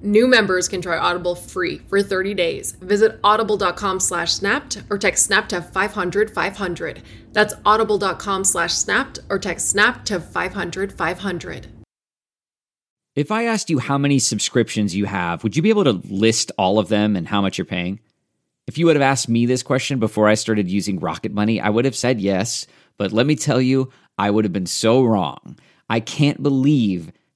New members can try Audible free for 30 days. Visit audible.com slash snapped or text snap to 500 500. That's audible.com slash snapped or text snap to 500 500. If I asked you how many subscriptions you have, would you be able to list all of them and how much you're paying? If you would have asked me this question before I started using Rocket Money, I would have said yes. But let me tell you, I would have been so wrong. I can't believe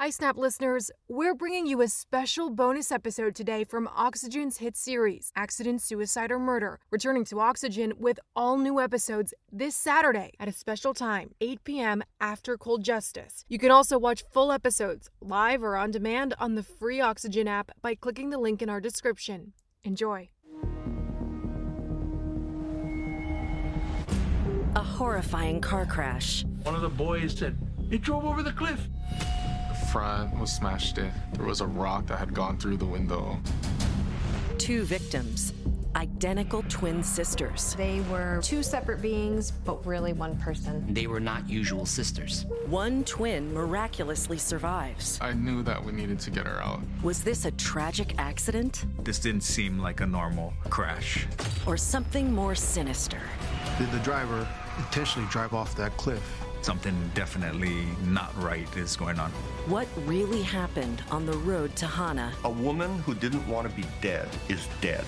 Hi, Snap listeners. We're bringing you a special bonus episode today from Oxygen's hit series, Accident, Suicide, or Murder, returning to Oxygen with all new episodes this Saturday at a special time, 8 p.m. after Cold Justice. You can also watch full episodes live or on demand on the free Oxygen app by clicking the link in our description. Enjoy. A horrifying car crash. One of the boys said, It drove over the cliff. The front was smashed in. There was a rock that had gone through the window. Two victims, identical twin sisters. They were two separate beings, but really one person. They were not usual sisters. One twin miraculously survives. I knew that we needed to get her out. Was this a tragic accident? This didn't seem like a normal crash. Or something more sinister? Did the driver intentionally drive off that cliff? Something definitely not right is going on. What really happened on the road to Hana? A woman who didn't want to be dead is dead.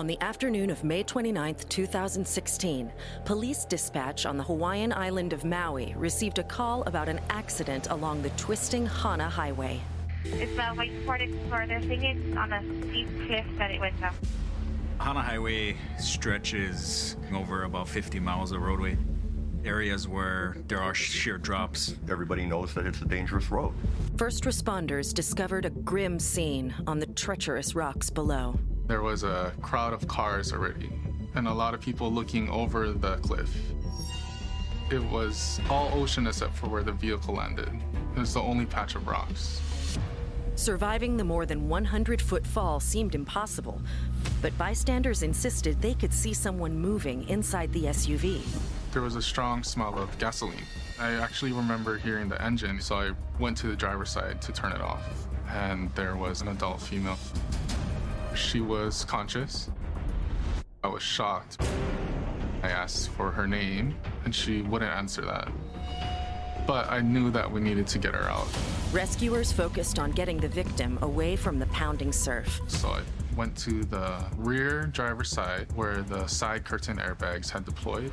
On the afternoon of May 29, 2016, police dispatch on the Hawaiian island of Maui received a call about an accident along the twisting Hana Highway. It's uh, white Ford Explorer. They're saying it's on a steep cliff that it went up. Hana Highway stretches over about 50 miles of roadway. Areas where there are sheer drops. Everybody knows that it's a dangerous road. First responders discovered a grim scene on the treacherous rocks below. There was a crowd of cars already, and a lot of people looking over the cliff. It was all ocean except for where the vehicle landed. It was the only patch of rocks. Surviving the more than 100 foot fall seemed impossible, but bystanders insisted they could see someone moving inside the SUV. There was a strong smell of gasoline. I actually remember hearing the engine, so I went to the driver's side to turn it off, and there was an adult female. She was conscious. I was shocked. I asked for her name, and she wouldn't answer that. But I knew that we needed to get her out. Rescuers focused on getting the victim away from the pounding surf. So I went to the rear driver's side where the side curtain airbags had deployed,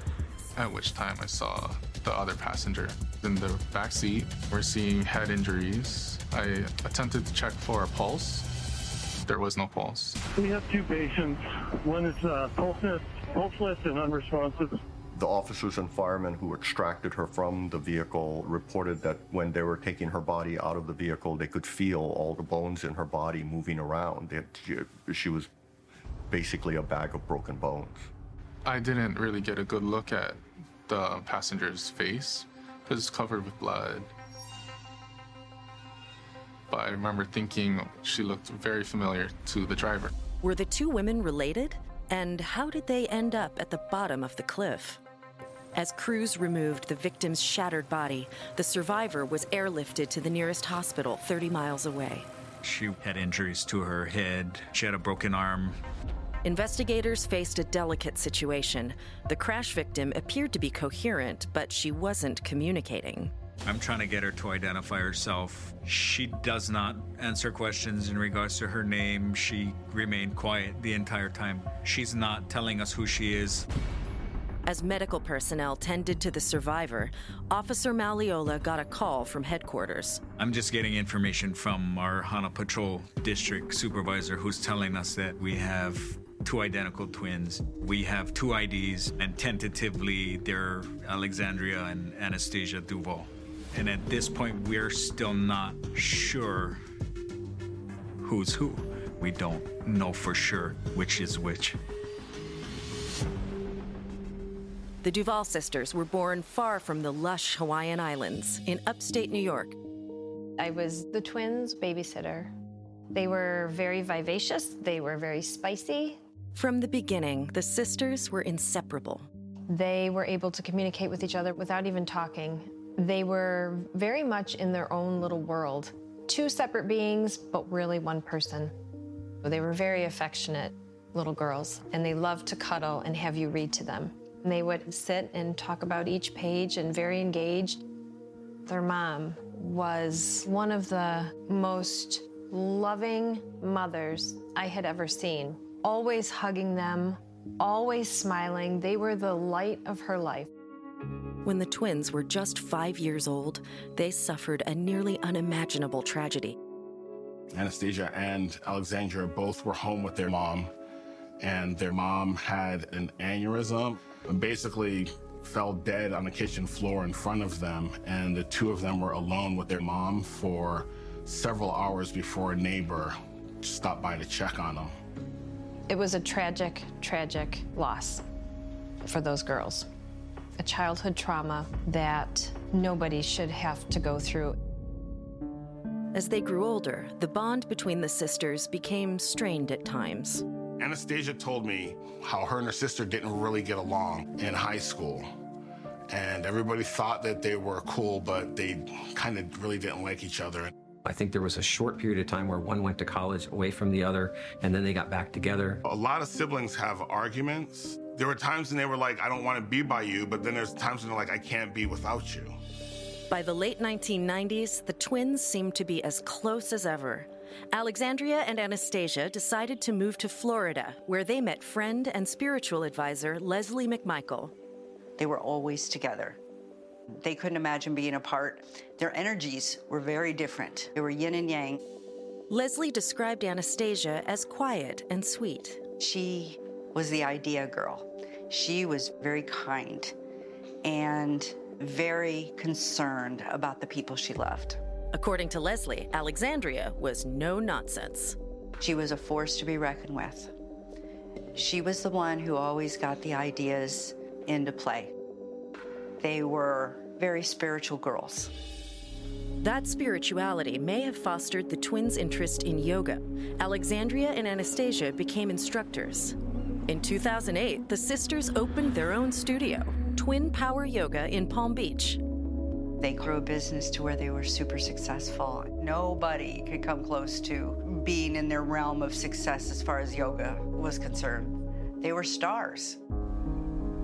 at which time I saw the other passenger. In the back seat, we're seeing head injuries. I attempted to check for a pulse. There was no pulse. We have two patients. One is uh, pulseless, pulseless and unresponsive. The officers and firemen who extracted her from the vehicle reported that when they were taking her body out of the vehicle, they could feel all the bones in her body moving around. It, she, she was basically a bag of broken bones. I didn't really get a good look at the passenger's face because it's covered with blood. But I remember thinking she looked very familiar to the driver. Were the two women related? And how did they end up at the bottom of the cliff? As crews removed the victim's shattered body, the survivor was airlifted to the nearest hospital 30 miles away. She had injuries to her head, she had a broken arm. Investigators faced a delicate situation. The crash victim appeared to be coherent, but she wasn't communicating. I'm trying to get her to identify herself. She does not answer questions in regards to her name. She remained quiet the entire time. She's not telling us who she is. As medical personnel tended to the survivor, Officer Maliola got a call from headquarters. I'm just getting information from our Hana Patrol district supervisor who's telling us that we have two identical twins. We have two IDs, and tentatively they're Alexandria and Anastasia Duval. And at this point, we're still not sure who's who. We don't know for sure which is which. The Duval sisters were born far from the lush Hawaiian Islands in upstate New York. I was the twins' babysitter. They were very vivacious, they were very spicy. From the beginning, the sisters were inseparable. They were able to communicate with each other without even talking. They were very much in their own little world. Two separate beings, but really one person. They were very affectionate little girls, and they loved to cuddle and have you read to them. And they would sit and talk about each page and very engaged. Their mom was one of the most loving mothers I had ever seen, always hugging them, always smiling. They were the light of her life. When the twins were just five years old, they suffered a nearly unimaginable tragedy. Anastasia and Alexandra both were home with their mom, and their mom had an aneurysm and basically fell dead on the kitchen floor in front of them. And the two of them were alone with their mom for several hours before a neighbor stopped by to check on them. It was a tragic, tragic loss for those girls. A childhood trauma that nobody should have to go through. As they grew older, the bond between the sisters became strained at times. Anastasia told me how her and her sister didn't really get along in high school. And everybody thought that they were cool, but they kind of really didn't like each other. I think there was a short period of time where one went to college away from the other, and then they got back together. A lot of siblings have arguments. There were times when they were like, I don't want to be by you, but then there's times when they're like, I can't be without you. By the late 1990s, the twins seemed to be as close as ever. Alexandria and Anastasia decided to move to Florida, where they met friend and spiritual advisor Leslie McMichael. They were always together. They couldn't imagine being apart. Their energies were very different. They were yin and yang. Leslie described Anastasia as quiet and sweet. She was the idea girl. She was very kind and very concerned about the people she loved. According to Leslie, Alexandria was no nonsense. She was a force to be reckoned with. She was the one who always got the ideas into play. They were very spiritual girls. That spirituality may have fostered the twins' interest in yoga. Alexandria and Anastasia became instructors. In 2008, the sisters opened their own studio, Twin Power Yoga in Palm Beach. They grew a business to where they were super successful. Nobody could come close to being in their realm of success as far as yoga was concerned. They were stars.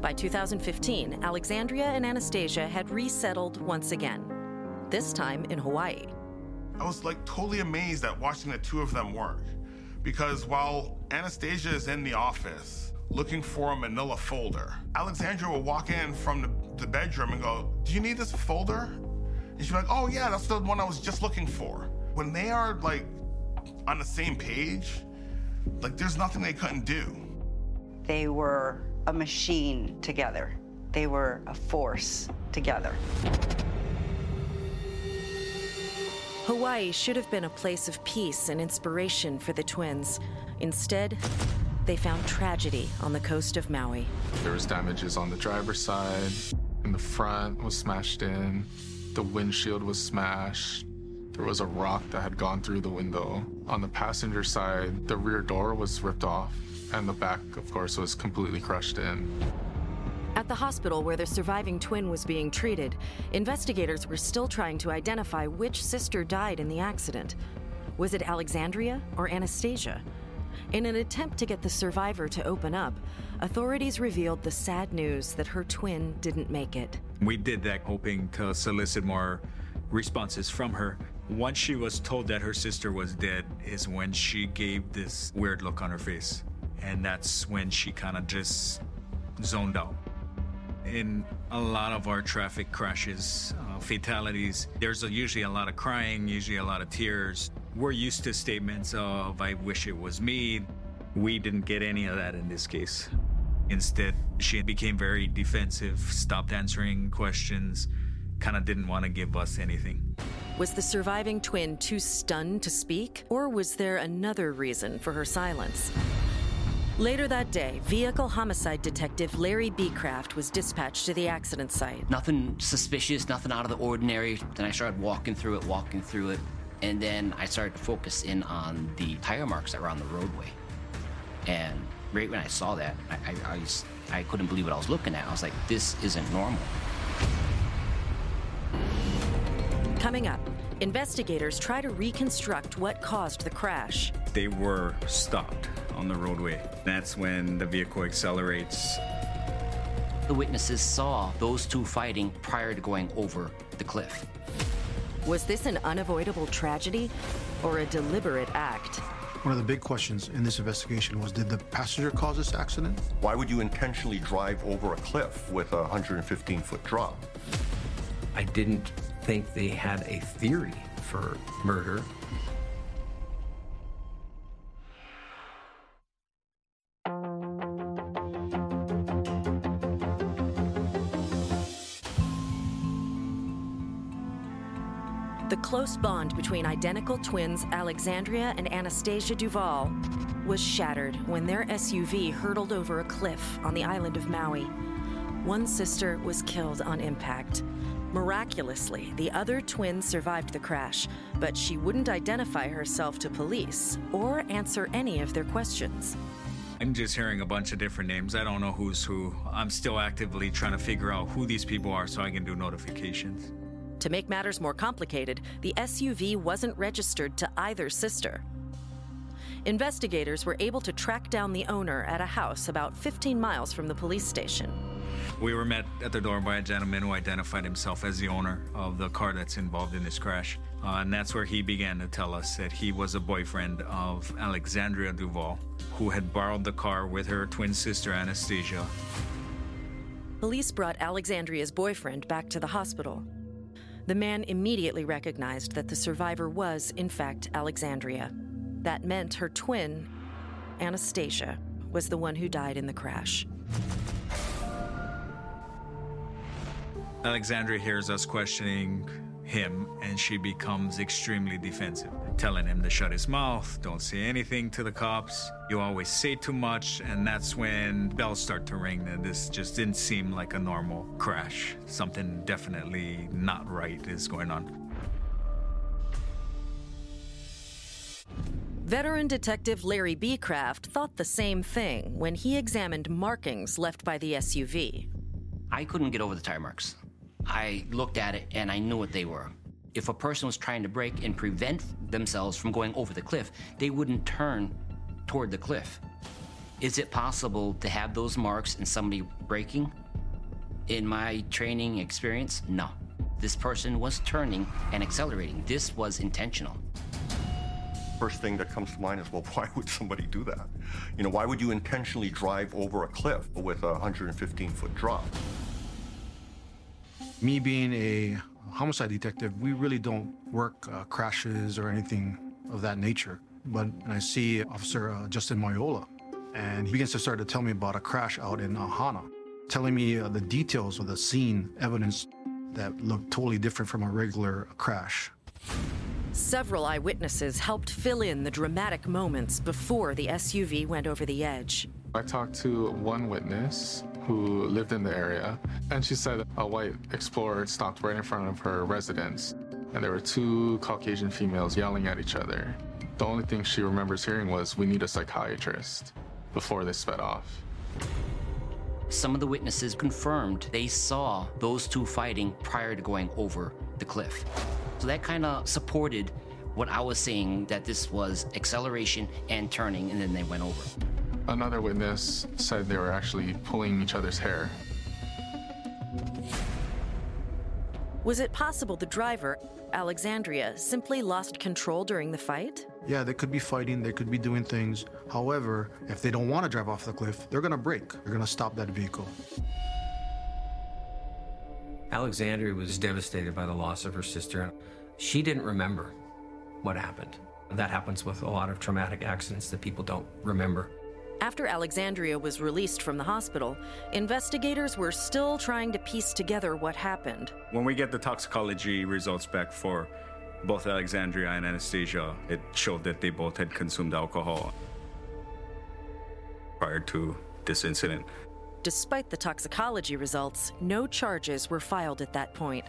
By 2015, Alexandria and Anastasia had resettled once again, this time in Hawaii. I was like totally amazed at watching the two of them work. Because while Anastasia is in the office looking for a manila folder, Alexandra will walk in from the, the bedroom and go, Do you need this folder? And she'll like, Oh, yeah, that's the one I was just looking for. When they are like on the same page, like there's nothing they couldn't do. They were a machine together, they were a force together. Hawaii should have been a place of peace and inspiration for the twins. Instead, they found tragedy on the coast of Maui. There was damages on the driver's side, and the front was smashed in. The windshield was smashed. There was a rock that had gone through the window. On the passenger side, the rear door was ripped off, and the back, of course, was completely crushed in. At the hospital where the surviving twin was being treated, investigators were still trying to identify which sister died in the accident. Was it Alexandria or Anastasia? In an attempt to get the survivor to open up, authorities revealed the sad news that her twin didn't make it. We did that hoping to solicit more responses from her. Once she was told that her sister was dead, is when she gave this weird look on her face. And that's when she kind of just zoned out. In a lot of our traffic crashes, uh, fatalities, there's a, usually a lot of crying, usually a lot of tears. We're used to statements of, I wish it was me. We didn't get any of that in this case. Instead, she became very defensive, stopped answering questions, kind of didn't want to give us anything. Was the surviving twin too stunned to speak, or was there another reason for her silence? Later that day, vehicle homicide detective Larry Beecraft was dispatched to the accident site. Nothing suspicious, nothing out of the ordinary. Then I started walking through it, walking through it, and then I started to focus in on the tire marks that were on the roadway. And right when I saw that, I, I, I, was, I couldn't believe what I was looking at. I was like, this isn't normal. Coming up, investigators try to reconstruct what caused the crash. They were stopped on the roadway. That's when the vehicle accelerates. The witnesses saw those two fighting prior to going over the cliff. Was this an unavoidable tragedy or a deliberate act? One of the big questions in this investigation was did the passenger cause this accident? Why would you intentionally drive over a cliff with a 115 foot drop? I didn't think they had a theory for murder. Close bond between identical twins Alexandria and Anastasia Duval was shattered when their SUV hurtled over a cliff on the island of Maui. One sister was killed on impact. Miraculously, the other twin survived the crash, but she wouldn't identify herself to police or answer any of their questions. I'm just hearing a bunch of different names. I don't know who's who. I'm still actively trying to figure out who these people are so I can do notifications. To make matters more complicated, the SUV wasn't registered to either sister. Investigators were able to track down the owner at a house about 15 miles from the police station. We were met at the door by a gentleman who identified himself as the owner of the car that's involved in this crash. Uh, and that's where he began to tell us that he was a boyfriend of Alexandria Duval, who had borrowed the car with her twin sister Anastasia. Police brought Alexandria's boyfriend back to the hospital. The man immediately recognized that the survivor was, in fact, Alexandria. That meant her twin, Anastasia, was the one who died in the crash. Alexandria hears us questioning him and she becomes extremely defensive, telling him to shut his mouth, don't say anything to the cops. You always say too much, and that's when bells start to ring. And this just didn't seem like a normal crash. Something definitely not right is going on. Veteran detective Larry Beecraft thought the same thing when he examined markings left by the SUV. I couldn't get over the tire marks. I looked at it and I knew what they were. If a person was trying to brake and prevent themselves from going over the cliff, they wouldn't turn toward the cliff. Is it possible to have those marks in somebody braking? In my training experience, no. This person was turning and accelerating. This was intentional. First thing that comes to mind is, well, why would somebody do that? You know, why would you intentionally drive over a cliff with a 115 foot drop? Me being a homicide detective, we really don't work uh, crashes or anything of that nature. But I see Officer uh, Justin Mariola, and he begins to start to tell me about a crash out in Hana, telling me uh, the details of the scene, evidence that looked totally different from a regular crash. Several eyewitnesses helped fill in the dramatic moments before the SUV went over the edge. I talked to one witness who lived in the area, and she said a white explorer stopped right in front of her residence, and there were two Caucasian females yelling at each other. The only thing she remembers hearing was, We need a psychiatrist, before they sped off. Some of the witnesses confirmed they saw those two fighting prior to going over the cliff. So that kind of supported what I was saying that this was acceleration and turning, and then they went over. Another witness said they were actually pulling each other's hair. Was it possible the driver, Alexandria, simply lost control during the fight? Yeah, they could be fighting, they could be doing things. However, if they don't want to drive off the cliff, they're going to brake. They're going to stop that vehicle. Alexandria was devastated by the loss of her sister. She didn't remember what happened. That happens with a lot of traumatic accidents that people don't remember. After Alexandria was released from the hospital, investigators were still trying to piece together what happened. When we get the toxicology results back for both Alexandria and Anastasia, it showed that they both had consumed alcohol prior to this incident. Despite the toxicology results, no charges were filed at that point.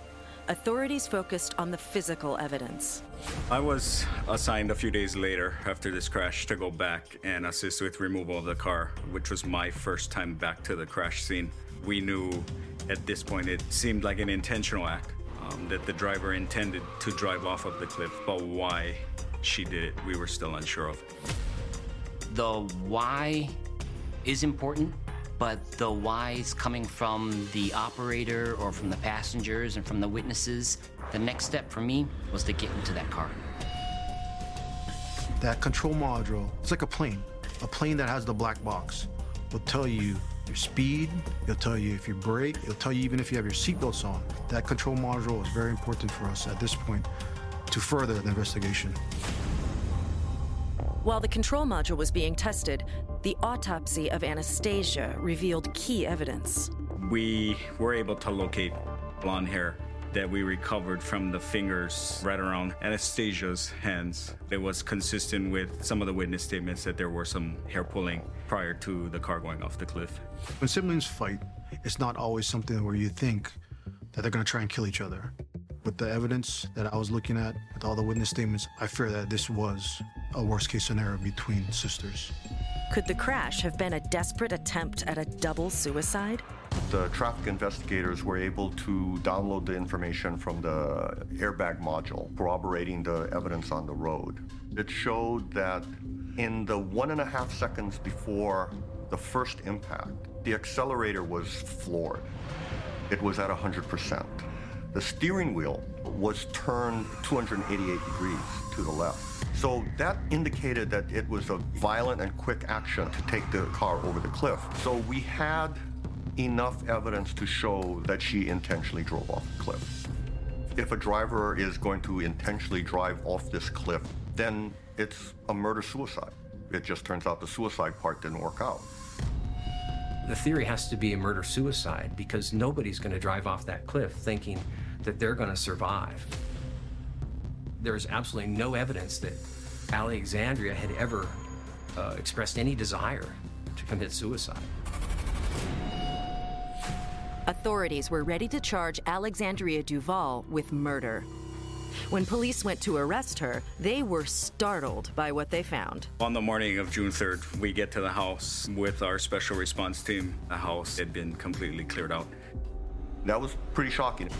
Authorities focused on the physical evidence. I was assigned a few days later after this crash to go back and assist with removal of the car, which was my first time back to the crash scene. We knew at this point it seemed like an intentional act, um, that the driver intended to drive off of the cliff, but why she did it, we were still unsure of. The why is important but the whys coming from the operator or from the passengers and from the witnesses, the next step for me was to get into that car. That control module, it's like a plane. A plane that has the black box will tell you your speed, it'll tell you if you brake, it'll tell you even if you have your seatbelts on. That control module is very important for us at this point to further the investigation. While the control module was being tested, the autopsy of Anastasia revealed key evidence. We were able to locate blonde hair that we recovered from the fingers right around Anastasia's hands. It was consistent with some of the witness statements that there were some hair pulling prior to the car going off the cliff. When siblings fight, it's not always something where you think that they're going to try and kill each other. With the evidence that I was looking at, with all the witness statements, I fear that this was a worst case scenario between sisters. Could the crash have been a desperate attempt at a double suicide? The traffic investigators were able to download the information from the airbag module, corroborating the evidence on the road. It showed that in the one and a half seconds before the first impact, the accelerator was floored. It was at 100%. The steering wheel was turned 288 degrees to the left. So that indicated that it was a violent and quick action to take the car over the cliff. So we had enough evidence to show that she intentionally drove off the cliff. If a driver is going to intentionally drive off this cliff, then it's a murder suicide. It just turns out the suicide part didn't work out. The theory has to be a murder suicide because nobody's going to drive off that cliff thinking that they're going to survive there's absolutely no evidence that Alexandria had ever uh, expressed any desire to commit suicide. Authorities were ready to charge Alexandria Duval with murder. When police went to arrest her, they were startled by what they found. On the morning of June 3rd, we get to the house with our special response team. The house had been completely cleared out. That was pretty shocking.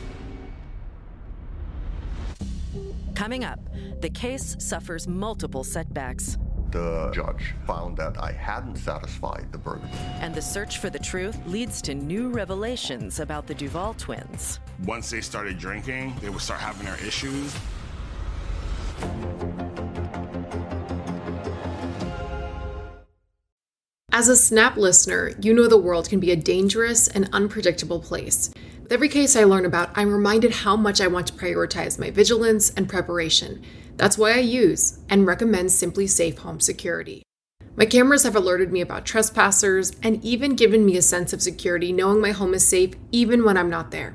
Coming up, the case suffers multiple setbacks. The judge found that I hadn't satisfied the burden. And the search for the truth leads to new revelations about the Duval twins. Once they started drinking, they would start having their issues. As a Snap listener, you know the world can be a dangerous and unpredictable place. Every case I learn about, I'm reminded how much I want to prioritize my vigilance and preparation. That's why I use and recommend SimpliSafe Home Security. My cameras have alerted me about trespassers and even given me a sense of security knowing my home is safe even when I'm not there.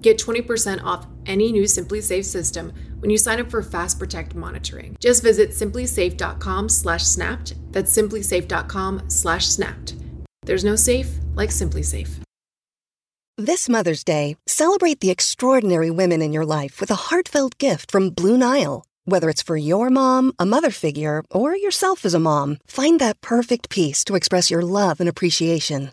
Get 20% off any new SimpliSafe system when you sign up for Fast Protect monitoring. Just visit simplisafe.com/snapped. That's simplisafe.com/snapped. There's no safe like SimpliSafe. This Mother's Day, celebrate the extraordinary women in your life with a heartfelt gift from Blue Nile. Whether it's for your mom, a mother figure, or yourself as a mom, find that perfect piece to express your love and appreciation.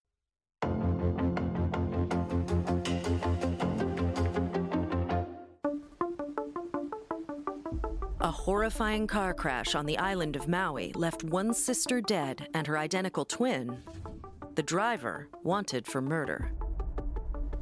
A horrifying car crash on the island of Maui left one sister dead and her identical twin, the driver, wanted for murder.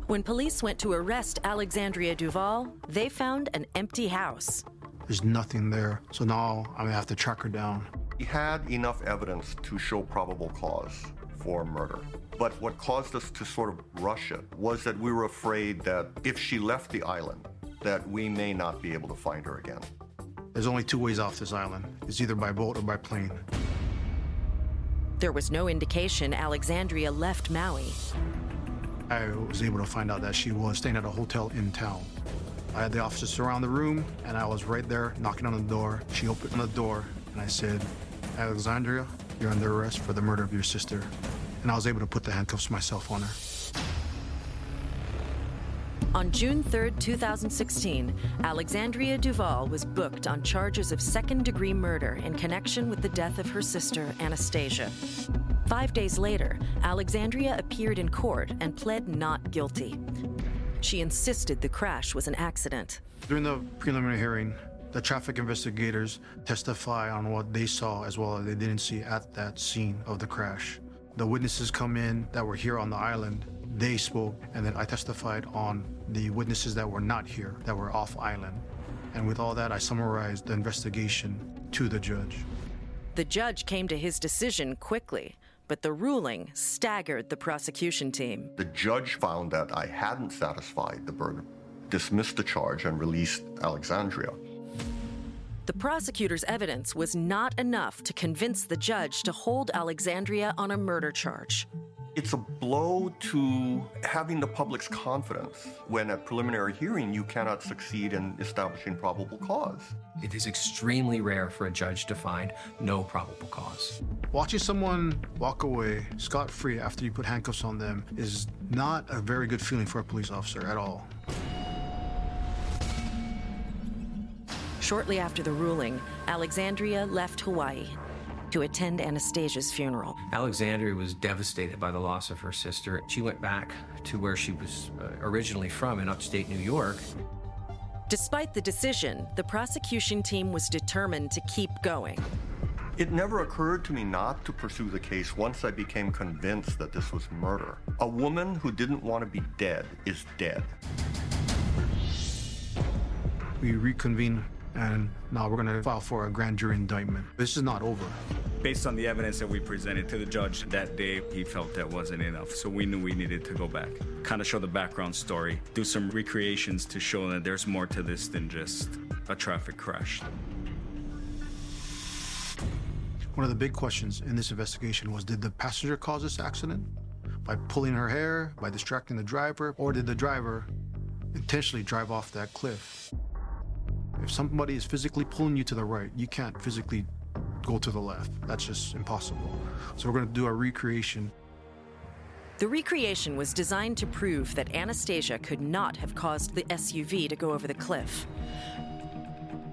When police went to arrest Alexandria Duval, they found an empty house. There's nothing there. So now I'm gonna have to track her down. We had enough evidence to show probable cause for murder. But what caused us to sort of rush it was that we were afraid that if she left the island, that we may not be able to find her again. There's only two ways off this island. It's either by boat or by plane. There was no indication Alexandria left Maui. I was able to find out that she was staying at a hotel in town. I had the officers surround the room, and I was right there knocking on the door. She opened the door, and I said, Alexandria, you're under arrest for the murder of your sister. And I was able to put the handcuffs myself on her. On June 3, 2016, Alexandria Duval was booked on charges of second degree murder in connection with the death of her sister, Anastasia. Five days later, Alexandria appeared in court and pled not guilty. She insisted the crash was an accident. During the preliminary hearing, the traffic investigators testify on what they saw as well as they didn't see at that scene of the crash. The witnesses come in that were here on the island they spoke, and then I testified on the witnesses that were not here, that were off island. And with all that, I summarized the investigation to the judge. The judge came to his decision quickly, but the ruling staggered the prosecution team. The judge found that I hadn't satisfied the burden, dismissed the charge, and released Alexandria. The prosecutor's evidence was not enough to convince the judge to hold Alexandria on a murder charge. It's a blow to having the public's confidence when at preliminary hearing you cannot succeed in establishing probable cause. It is extremely rare for a judge to find no probable cause. Watching someone walk away scot free after you put handcuffs on them is not a very good feeling for a police officer at all. Shortly after the ruling, Alexandria left Hawaii to attend Anastasia's funeral. Alexandria was devastated by the loss of her sister. She went back to where she was uh, originally from in upstate New York. Despite the decision, the prosecution team was determined to keep going. It never occurred to me not to pursue the case once I became convinced that this was murder. A woman who didn't want to be dead is dead. We reconvene and now we're going to file for a grand jury indictment. This is not over. Based on the evidence that we presented to the judge that day, he felt that wasn't enough, so we knew we needed to go back, kind of show the background story, do some recreations to show that there's more to this than just a traffic crash. One of the big questions in this investigation was did the passenger cause this accident? By pulling her hair, by distracting the driver, or did the driver intentionally drive off that cliff? If somebody is physically pulling you to the right, you can't physically go to the left. That's just impossible. So we're going to do a recreation. The recreation was designed to prove that Anastasia could not have caused the SUV to go over the cliff.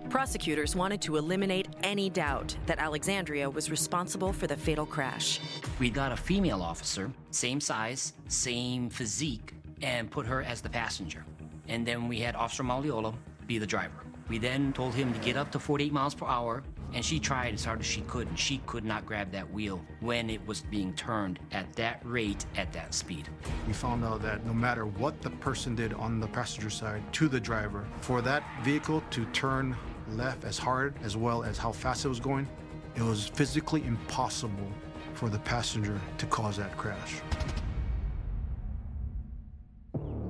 Prosecutors wanted to eliminate any doubt that Alexandria was responsible for the fatal crash. We got a female officer, same size, same physique, and put her as the passenger. and then we had Officer Maliola be the driver. We then told him to get up to 48 miles per hour, and she tried as hard as she could, and she could not grab that wheel when it was being turned at that rate, at that speed. We found out that no matter what the person did on the passenger side to the driver, for that vehicle to turn left as hard as well as how fast it was going, it was physically impossible for the passenger to cause that crash.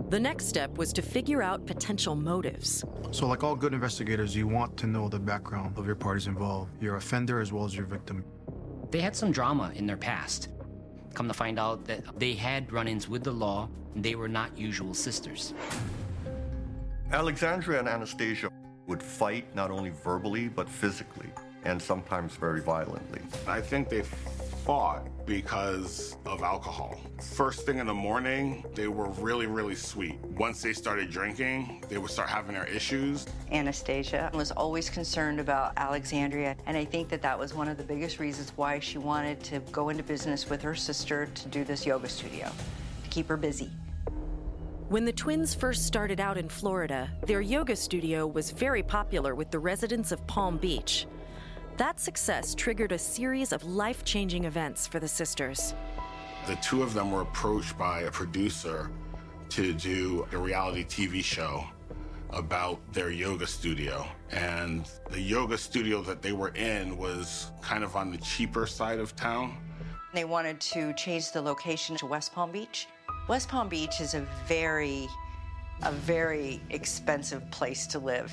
The next step was to figure out potential motives. So, like all good investigators, you want to know the background of your parties involved, your offender as well as your victim. They had some drama in their past. Come to find out that they had run ins with the law, and they were not usual sisters. Alexandria and Anastasia would fight not only verbally but physically, and sometimes very violently. I think they fought because of alcohol. First thing in the morning, they were really, really sweet. Once they started drinking, they would start having their issues. Anastasia was always concerned about Alexandria, and I think that that was one of the biggest reasons why she wanted to go into business with her sister to do this yoga studio, to keep her busy. When the twins first started out in Florida, their yoga studio was very popular with the residents of Palm Beach. That success triggered a series of life changing events for the sisters. The two of them were approached by a producer to do a reality TV show about their yoga studio. And the yoga studio that they were in was kind of on the cheaper side of town. They wanted to change the location to West Palm Beach. West Palm Beach is a very, a very expensive place to live.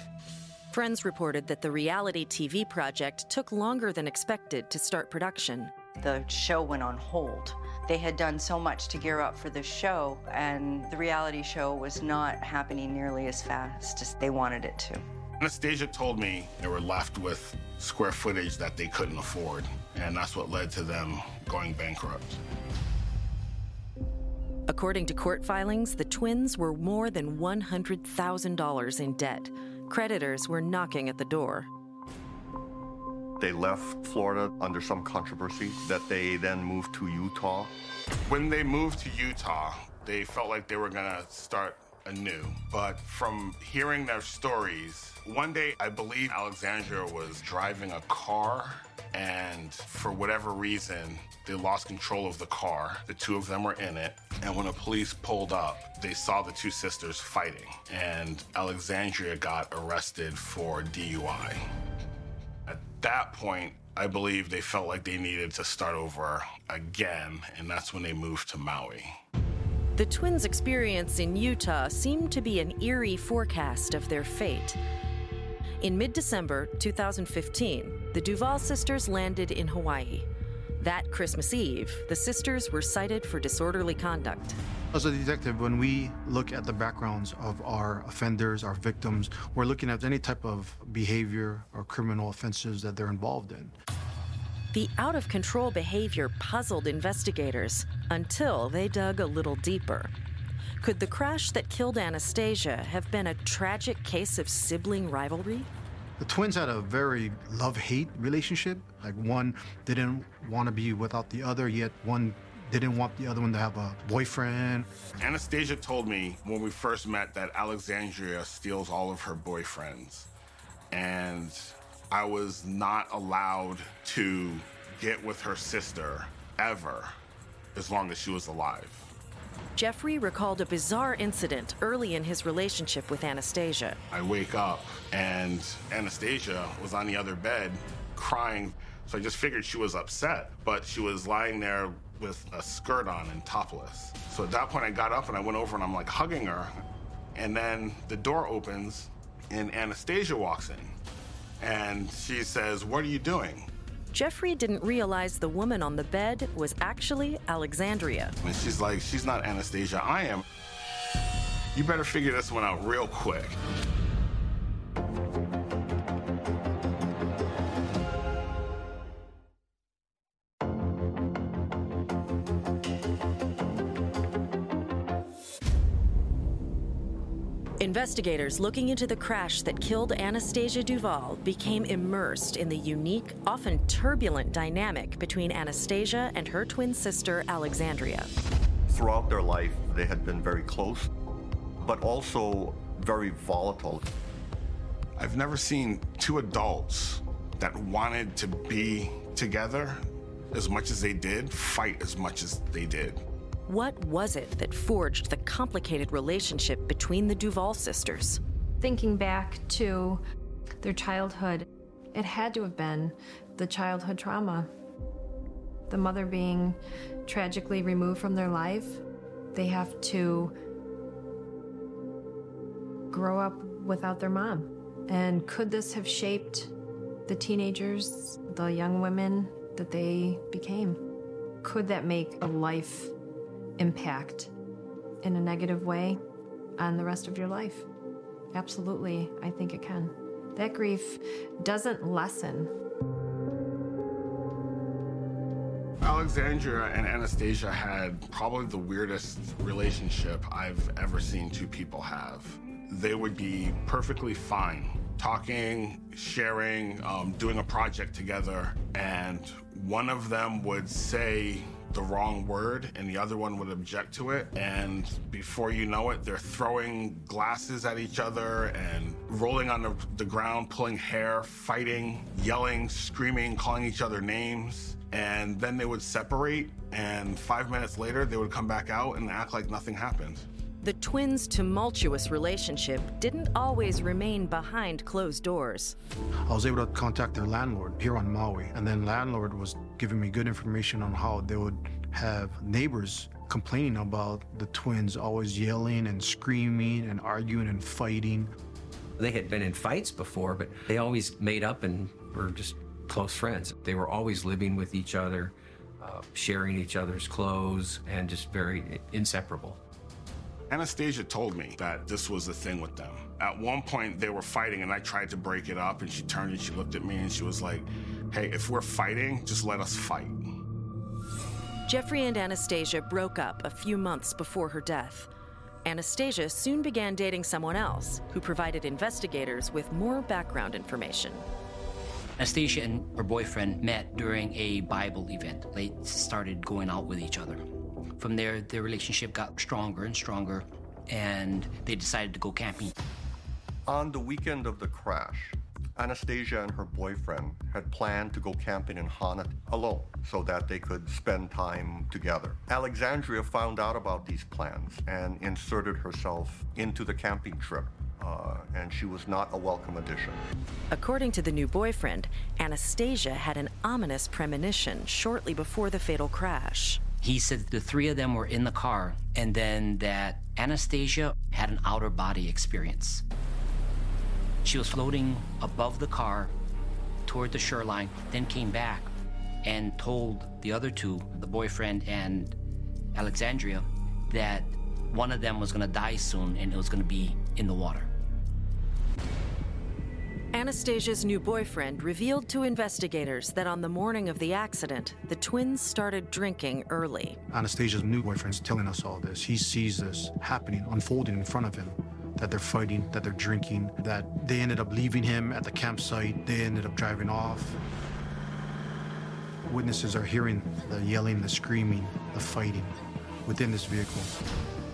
Friends reported that the reality TV project took longer than expected to start production. The show went on hold. They had done so much to gear up for the show, and the reality show was not happening nearly as fast as they wanted it to. Anastasia told me they were left with square footage that they couldn't afford, and that's what led to them going bankrupt. According to court filings, the twins were more than $100,000 in debt. Creditors were knocking at the door. They left Florida under some controversy that they then moved to Utah. When they moved to Utah, they felt like they were gonna start anew. But from hearing their stories, one day I believe Alexandria was driving a car, and for whatever reason, they lost control of the car. The two of them were in it, and when the police pulled up, they saw the two sisters fighting, and Alexandria got arrested for DUI. At that point, I believe they felt like they needed to start over again, and that's when they moved to Maui. The twins' experience in Utah seemed to be an eerie forecast of their fate. In mid December 2015, the Duval sisters landed in Hawaii. That Christmas Eve, the sisters were cited for disorderly conduct. As a detective, when we look at the backgrounds of our offenders, our victims, we're looking at any type of behavior or criminal offenses that they're involved in. The out of control behavior puzzled investigators until they dug a little deeper. Could the crash that killed Anastasia have been a tragic case of sibling rivalry? The twins had a very love hate relationship. Like one didn't want to be without the other, yet one didn't want the other one to have a boyfriend. Anastasia told me when we first met that Alexandria steals all of her boyfriends. And I was not allowed to get with her sister ever as long as she was alive. Jeffrey recalled a bizarre incident early in his relationship with Anastasia. I wake up and Anastasia was on the other bed crying. So I just figured she was upset, but she was lying there with a skirt on and topless. So at that point, I got up and I went over and I'm like hugging her. And then the door opens and Anastasia walks in. And she says, What are you doing? Jeffrey didn't realize the woman on the bed was actually Alexandria. And she's like, She's not Anastasia, I am. You better figure this one out real quick. Investigators looking into the crash that killed Anastasia Duval became immersed in the unique, often turbulent dynamic between Anastasia and her twin sister, Alexandria. Throughout their life, they had been very close, but also very volatile. I've never seen two adults that wanted to be together as much as they did fight as much as they did. What was it that forged the complicated relationship between the Duval sisters? Thinking back to their childhood, it had to have been the childhood trauma. The mother being tragically removed from their life, they have to grow up without their mom. And could this have shaped the teenagers, the young women that they became? Could that make a life impact in a negative way on the rest of your life? Absolutely, I think it can. That grief doesn't lessen. Alexandria and Anastasia had probably the weirdest relationship I've ever seen two people have. They would be perfectly fine talking, sharing, um, doing a project together, and one of them would say the wrong word and the other one would object to it. And before you know it, they're throwing glasses at each other and rolling on the, the ground, pulling hair, fighting, yelling, screaming, calling each other names. And then they would separate, and five minutes later, they would come back out and act like nothing happened. The twins' tumultuous relationship didn't always remain behind closed doors. I was able to contact their landlord here on Maui, and then landlord was giving me good information on how they would have neighbors complaining about the twins always yelling and screaming and arguing and fighting. They had been in fights before, but they always made up and were just close friends. They were always living with each other, uh, sharing each other's clothes, and just very inseparable. Anastasia told me that this was the thing with them. At one point, they were fighting, and I tried to break it up, and she turned and she looked at me and she was like, Hey, if we're fighting, just let us fight. Jeffrey and Anastasia broke up a few months before her death. Anastasia soon began dating someone else who provided investigators with more background information. Anastasia and her boyfriend met during a Bible event. They started going out with each other. From there, their relationship got stronger and stronger, and they decided to go camping. On the weekend of the crash, Anastasia and her boyfriend had planned to go camping in Hana alone so that they could spend time together. Alexandria found out about these plans and inserted herself into the camping trip. Uh, and she was not a welcome addition. According to the new boyfriend, Anastasia had an ominous premonition shortly before the fatal crash. He said the three of them were in the car, and then that Anastasia had an outer body experience. She was floating above the car toward the shoreline, then came back and told the other two, the boyfriend and Alexandria, that one of them was going to die soon and it was going to be in the water. Anastasia's new boyfriend revealed to investigators that on the morning of the accident, the twins started drinking early. Anastasia's new boyfriend's telling us all this. He sees this happening, unfolding in front of him. That they're fighting, that they're drinking, that they ended up leaving him at the campsite, they ended up driving off. Witnesses are hearing the yelling, the screaming, the fighting within this vehicle.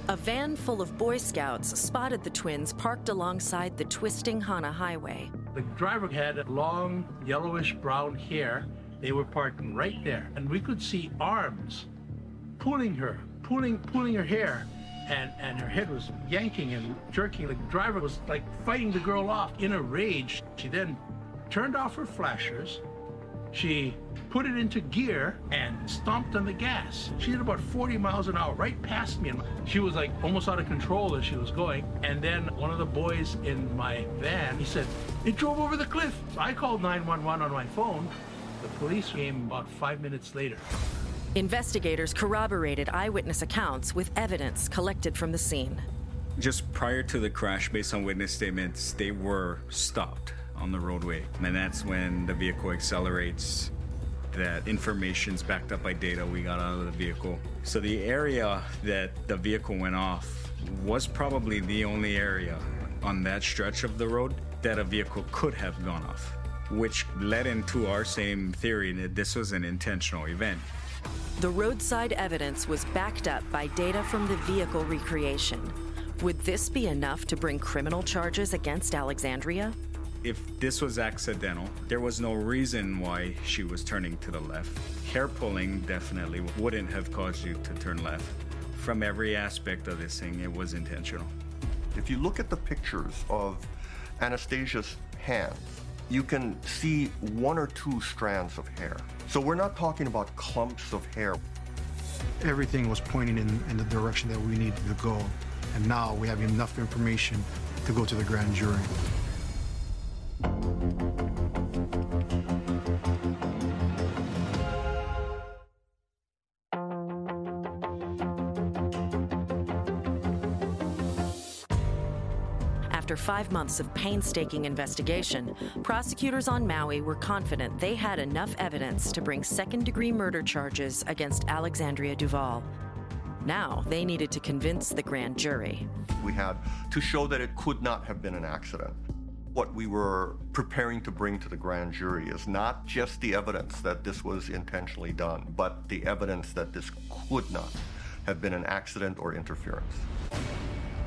A van full of Boy Scouts spotted the twins parked alongside the twisting Hana Highway. The driver had long, yellowish brown hair. They were parking right there, and we could see arms pulling her, pulling, pulling her hair, and and her head was yanking and jerking. The driver was like fighting the girl off in a rage. She then turned off her flashers. She put it into gear and stomped on the gas. She did about 40 miles an hour right past me. And she was like almost out of control as she was going. And then one of the boys in my van, he said, it drove over the cliff. I called 911 on my phone. The police came about five minutes later. Investigators corroborated eyewitness accounts with evidence collected from the scene. Just prior to the crash, based on witness statements, they were stopped on the roadway. And that's when the vehicle accelerates. That information's backed up by data we got out of the vehicle. So the area that the vehicle went off was probably the only area on that stretch of the road that a vehicle could have gone off, which led into our same theory that this was an intentional event. The roadside evidence was backed up by data from the vehicle recreation. Would this be enough to bring criminal charges against Alexandria? If this was accidental, there was no reason why she was turning to the left. Hair pulling definitely wouldn't have caused you to turn left. From every aspect of this thing, it was intentional. If you look at the pictures of Anastasia's hands, you can see one or two strands of hair. So we're not talking about clumps of hair. Everything was pointing in, in the direction that we needed to go. And now we have enough information to go to the grand jury. Five months of painstaking investigation, prosecutors on Maui were confident they had enough evidence to bring second degree murder charges against Alexandria Duval. Now they needed to convince the grand jury. We had to show that it could not have been an accident. What we were preparing to bring to the grand jury is not just the evidence that this was intentionally done, but the evidence that this could not have been an accident or interference.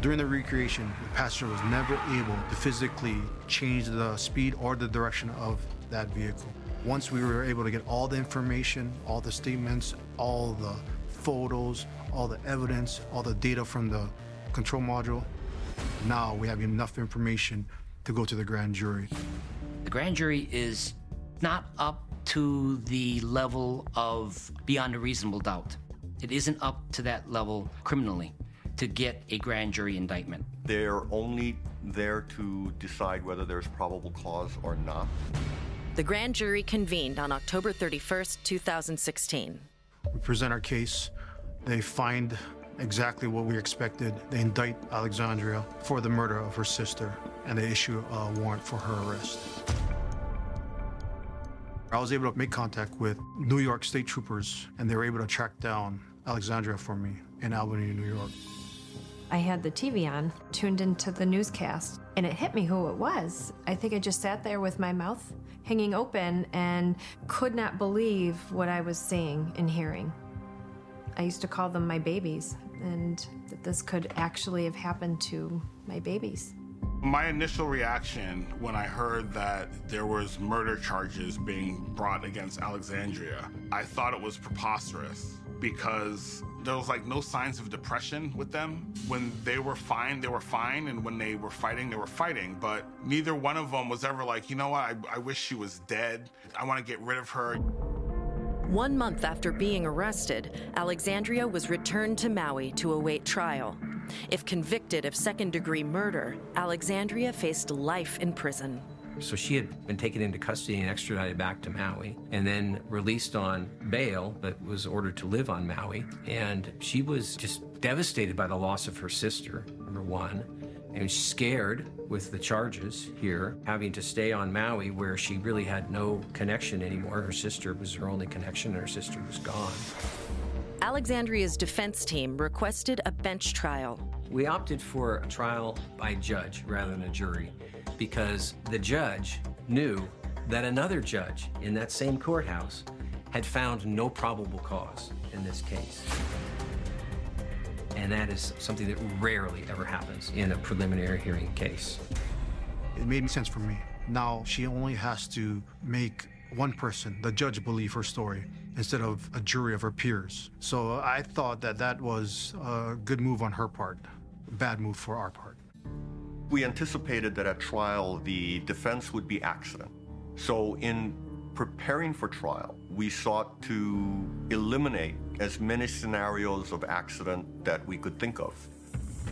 During the recreation, the passenger was never able to physically change the speed or the direction of that vehicle. Once we were able to get all the information, all the statements, all the photos, all the evidence, all the data from the control module, now we have enough information to go to the grand jury. The grand jury is not up to the level of beyond a reasonable doubt. It isn't up to that level criminally to get a grand jury indictment. They're only there to decide whether there's probable cause or not. The grand jury convened on October 31st, 2016. We present our case, they find exactly what we expected. They indict Alexandria for the murder of her sister, and they issue a warrant for her arrest. I was able to make contact with New York State Troopers, and they were able to track down Alexandria for me in Albany, New York. I had the TV on, tuned into the newscast, and it hit me who it was. I think I just sat there with my mouth hanging open and could not believe what I was seeing and hearing. I used to call them my babies, and that this could actually have happened to my babies. My initial reaction when I heard that there was murder charges being brought against Alexandria, I thought it was preposterous because there was like no signs of depression with them. When they were fine, they were fine, and when they were fighting, they were fighting. But neither one of them was ever like, you know what, I, I wish she was dead. I want to get rid of her. One month after being arrested, Alexandria was returned to Maui to await trial. If convicted of second degree murder, Alexandria faced life in prison. So she had been taken into custody and extradited back to Maui, and then released on bail, but was ordered to live on Maui. And she was just devastated by the loss of her sister, number one, and scared with the charges here, having to stay on Maui where she really had no connection anymore. Her sister was her only connection, and her sister was gone. Alexandria's defense team requested a bench trial. We opted for a trial by judge rather than a jury because the judge knew that another judge in that same courthouse had found no probable cause in this case. And that is something that rarely ever happens in a preliminary hearing case. It made sense for me. Now she only has to make one person, the judge, believe her story instead of a jury of her peers. So I thought that that was a good move on her part, bad move for our part. We anticipated that at trial the defense would be accident. So in preparing for trial, we sought to eliminate as many scenarios of accident that we could think of.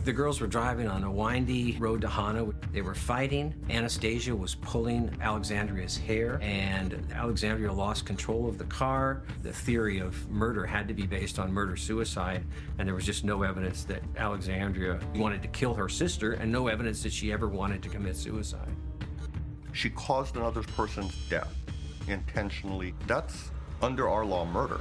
The girls were driving on a windy road to Hana. They were fighting. Anastasia was pulling Alexandria's hair, and Alexandria lost control of the car. The theory of murder had to be based on murder suicide, and there was just no evidence that Alexandria wanted to kill her sister, and no evidence that she ever wanted to commit suicide. She caused another person's death intentionally. That's under our law murder.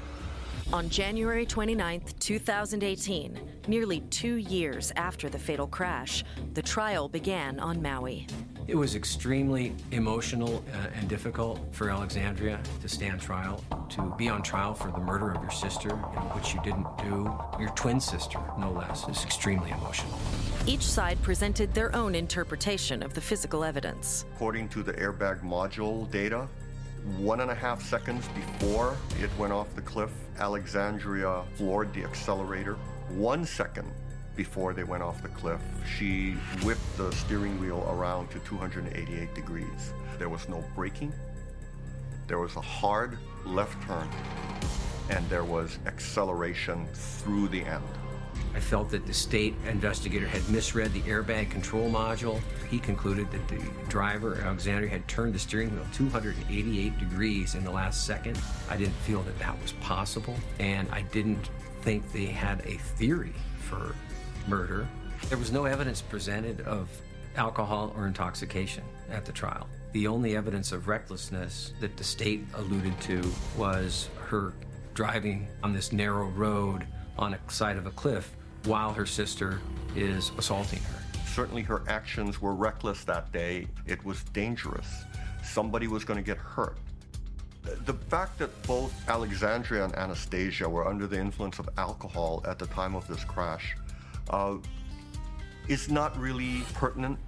On January 29, 2018, nearly two years after the fatal crash, the trial began on Maui. It was extremely emotional uh, and difficult for Alexandria to stand trial, to be on trial for the murder of your sister, you know, which you didn't do, your twin sister, no less. It's extremely emotional. Each side presented their own interpretation of the physical evidence. According to the airbag module data, one and a half seconds before it went off the cliff, Alexandria floored the accelerator. One second before they went off the cliff, she whipped the steering wheel around to 288 degrees. There was no braking. There was a hard left turn, and there was acceleration through the end. I felt that the state investigator had misread the airbag control module. He concluded that the driver, Alexandria, had turned the steering wheel 288 degrees in the last second. I didn't feel that that was possible, and I didn't think they had a theory for murder. There was no evidence presented of alcohol or intoxication at the trial. The only evidence of recklessness that the state alluded to was her driving on this narrow road on a side of a cliff while her sister is assaulting her. Certainly, her actions were reckless that day. It was dangerous. Somebody was going to get hurt. The fact that both Alexandria and Anastasia were under the influence of alcohol at the time of this crash uh, is not really pertinent.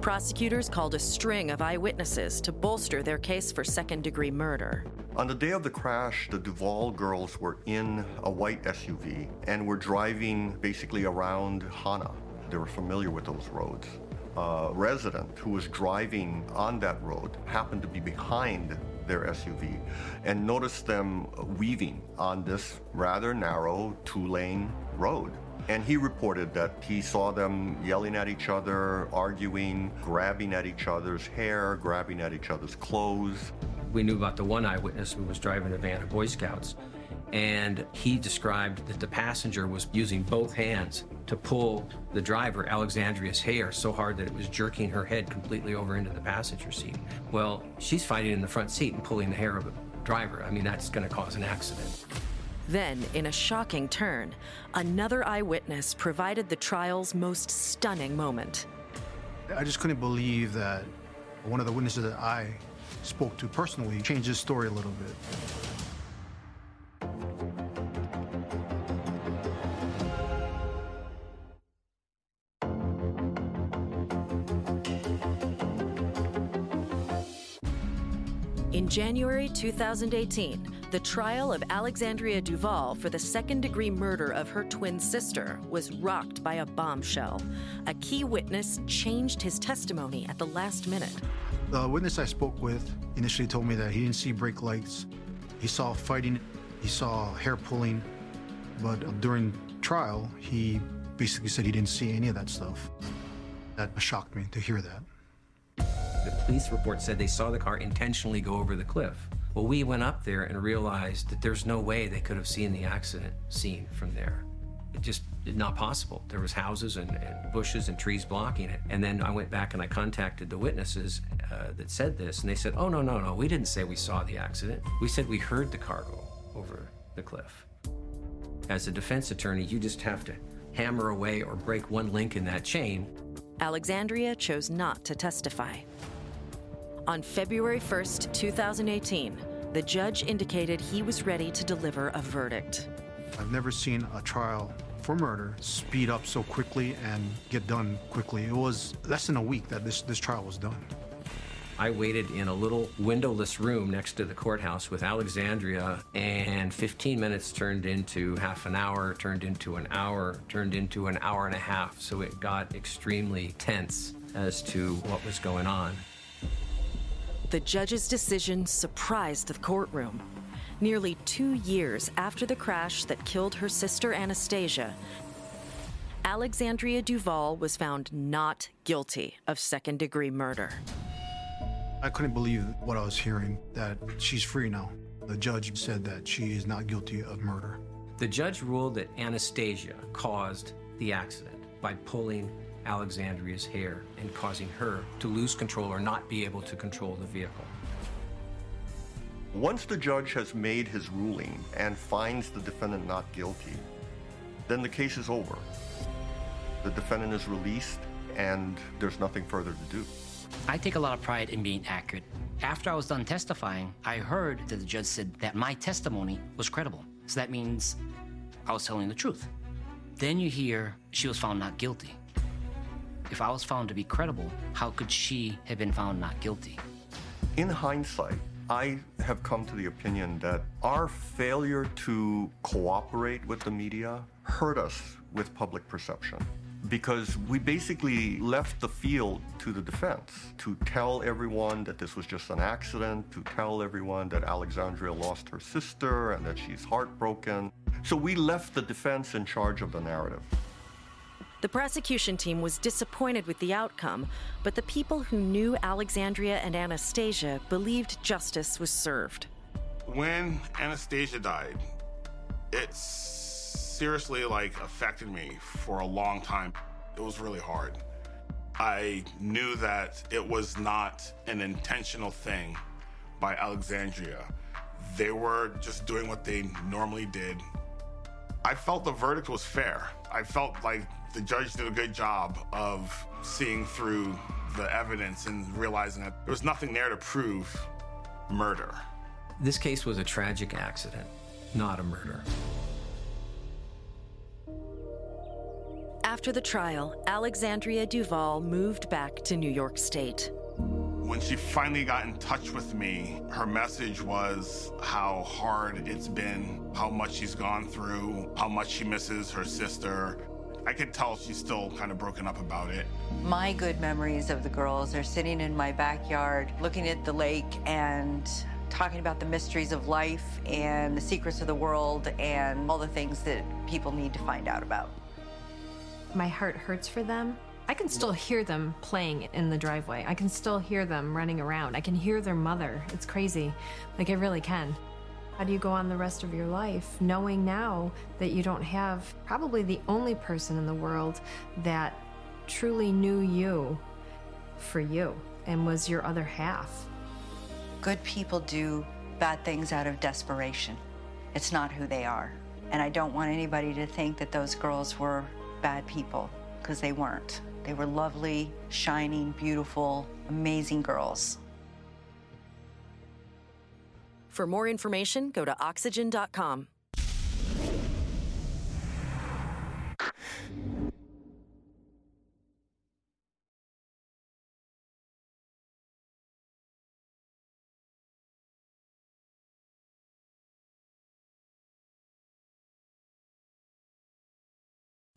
Prosecutors called a string of eyewitnesses to bolster their case for second degree murder. On the day of the crash, the Duval girls were in a white SUV and were driving basically around Hana. They were familiar with those roads. A resident who was driving on that road happened to be behind their SUV and noticed them weaving on this rather narrow two lane road. And he reported that he saw them yelling at each other, arguing, grabbing at each other's hair, grabbing at each other's clothes. We knew about the one eyewitness who was driving a van of Boy Scouts, and he described that the passenger was using both hands to pull the driver, Alexandria's hair, so hard that it was jerking her head completely over into the passenger seat. Well, she's fighting in the front seat and pulling the hair of the driver. I mean, that's going to cause an accident. Then, in a shocking turn, another eyewitness provided the trial's most stunning moment. I just couldn't believe that one of the witnesses that I spoke to personally changed his story a little bit. In January 2018, the trial of Alexandria Duval for the second degree murder of her twin sister was rocked by a bombshell. A key witness changed his testimony at the last minute. The witness I spoke with initially told me that he didn't see brake lights. He saw fighting, he saw hair pulling, but during trial, he basically said he didn't see any of that stuff. That shocked me to hear that. The police report said they saw the car intentionally go over the cliff. Well, we went up there and realized that there's no way they could have seen the accident scene from there. It just not possible. There was houses and, and bushes and trees blocking it. And then I went back and I contacted the witnesses uh, that said this, and they said, "Oh no, no, no, we didn't say we saw the accident. We said we heard the car go over the cliff." As a defense attorney, you just have to hammer away or break one link in that chain. Alexandria chose not to testify. On February 1st, 2018, the judge indicated he was ready to deliver a verdict. I've never seen a trial for murder speed up so quickly and get done quickly. It was less than a week that this, this trial was done. I waited in a little windowless room next to the courthouse with Alexandria, and 15 minutes turned into half an hour, turned into an hour, turned into an hour and a half. So it got extremely tense as to what was going on. The judge's decision surprised the courtroom. Nearly two years after the crash that killed her sister Anastasia, Alexandria Duval was found not guilty of second degree murder. I couldn't believe what I was hearing that she's free now. The judge said that she is not guilty of murder. The judge ruled that Anastasia caused the accident by pulling Alexandria's hair and causing her to lose control or not be able to control the vehicle. Once the judge has made his ruling and finds the defendant not guilty, then the case is over. The defendant is released and there's nothing further to do. I take a lot of pride in being accurate. After I was done testifying, I heard that the judge said that my testimony was credible. So that means I was telling the truth. Then you hear she was found not guilty. If I was found to be credible, how could she have been found not guilty? In hindsight, I have come to the opinion that our failure to cooperate with the media hurt us with public perception because we basically left the field to the defense to tell everyone that this was just an accident, to tell everyone that Alexandria lost her sister and that she's heartbroken. So we left the defense in charge of the narrative. The prosecution team was disappointed with the outcome, but the people who knew Alexandria and Anastasia believed justice was served. When Anastasia died, it seriously like affected me for a long time. It was really hard. I knew that it was not an intentional thing by Alexandria. They were just doing what they normally did. I felt the verdict was fair. I felt like the judge did a good job of seeing through the evidence and realizing that there was nothing there to prove murder. This case was a tragic accident, not a murder. After the trial, Alexandria Duval moved back to New York State. When she finally got in touch with me, her message was how hard it's been, how much she's gone through, how much she misses her sister. I could tell she's still kind of broken up about it. My good memories of the girls are sitting in my backyard looking at the lake and talking about the mysteries of life and the secrets of the world and all the things that people need to find out about. My heart hurts for them. I can still hear them playing in the driveway. I can still hear them running around. I can hear their mother. It's crazy. Like, I really can. How do you go on the rest of your life knowing now that you don't have probably the only person in the world that truly knew you for you and was your other half? Good people do bad things out of desperation. It's not who they are. And I don't want anybody to think that those girls were bad people, because they weren't. They were lovely, shining, beautiful, amazing girls. For more information, go to oxygen.com.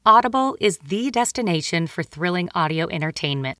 Audible is the destination for thrilling audio entertainment.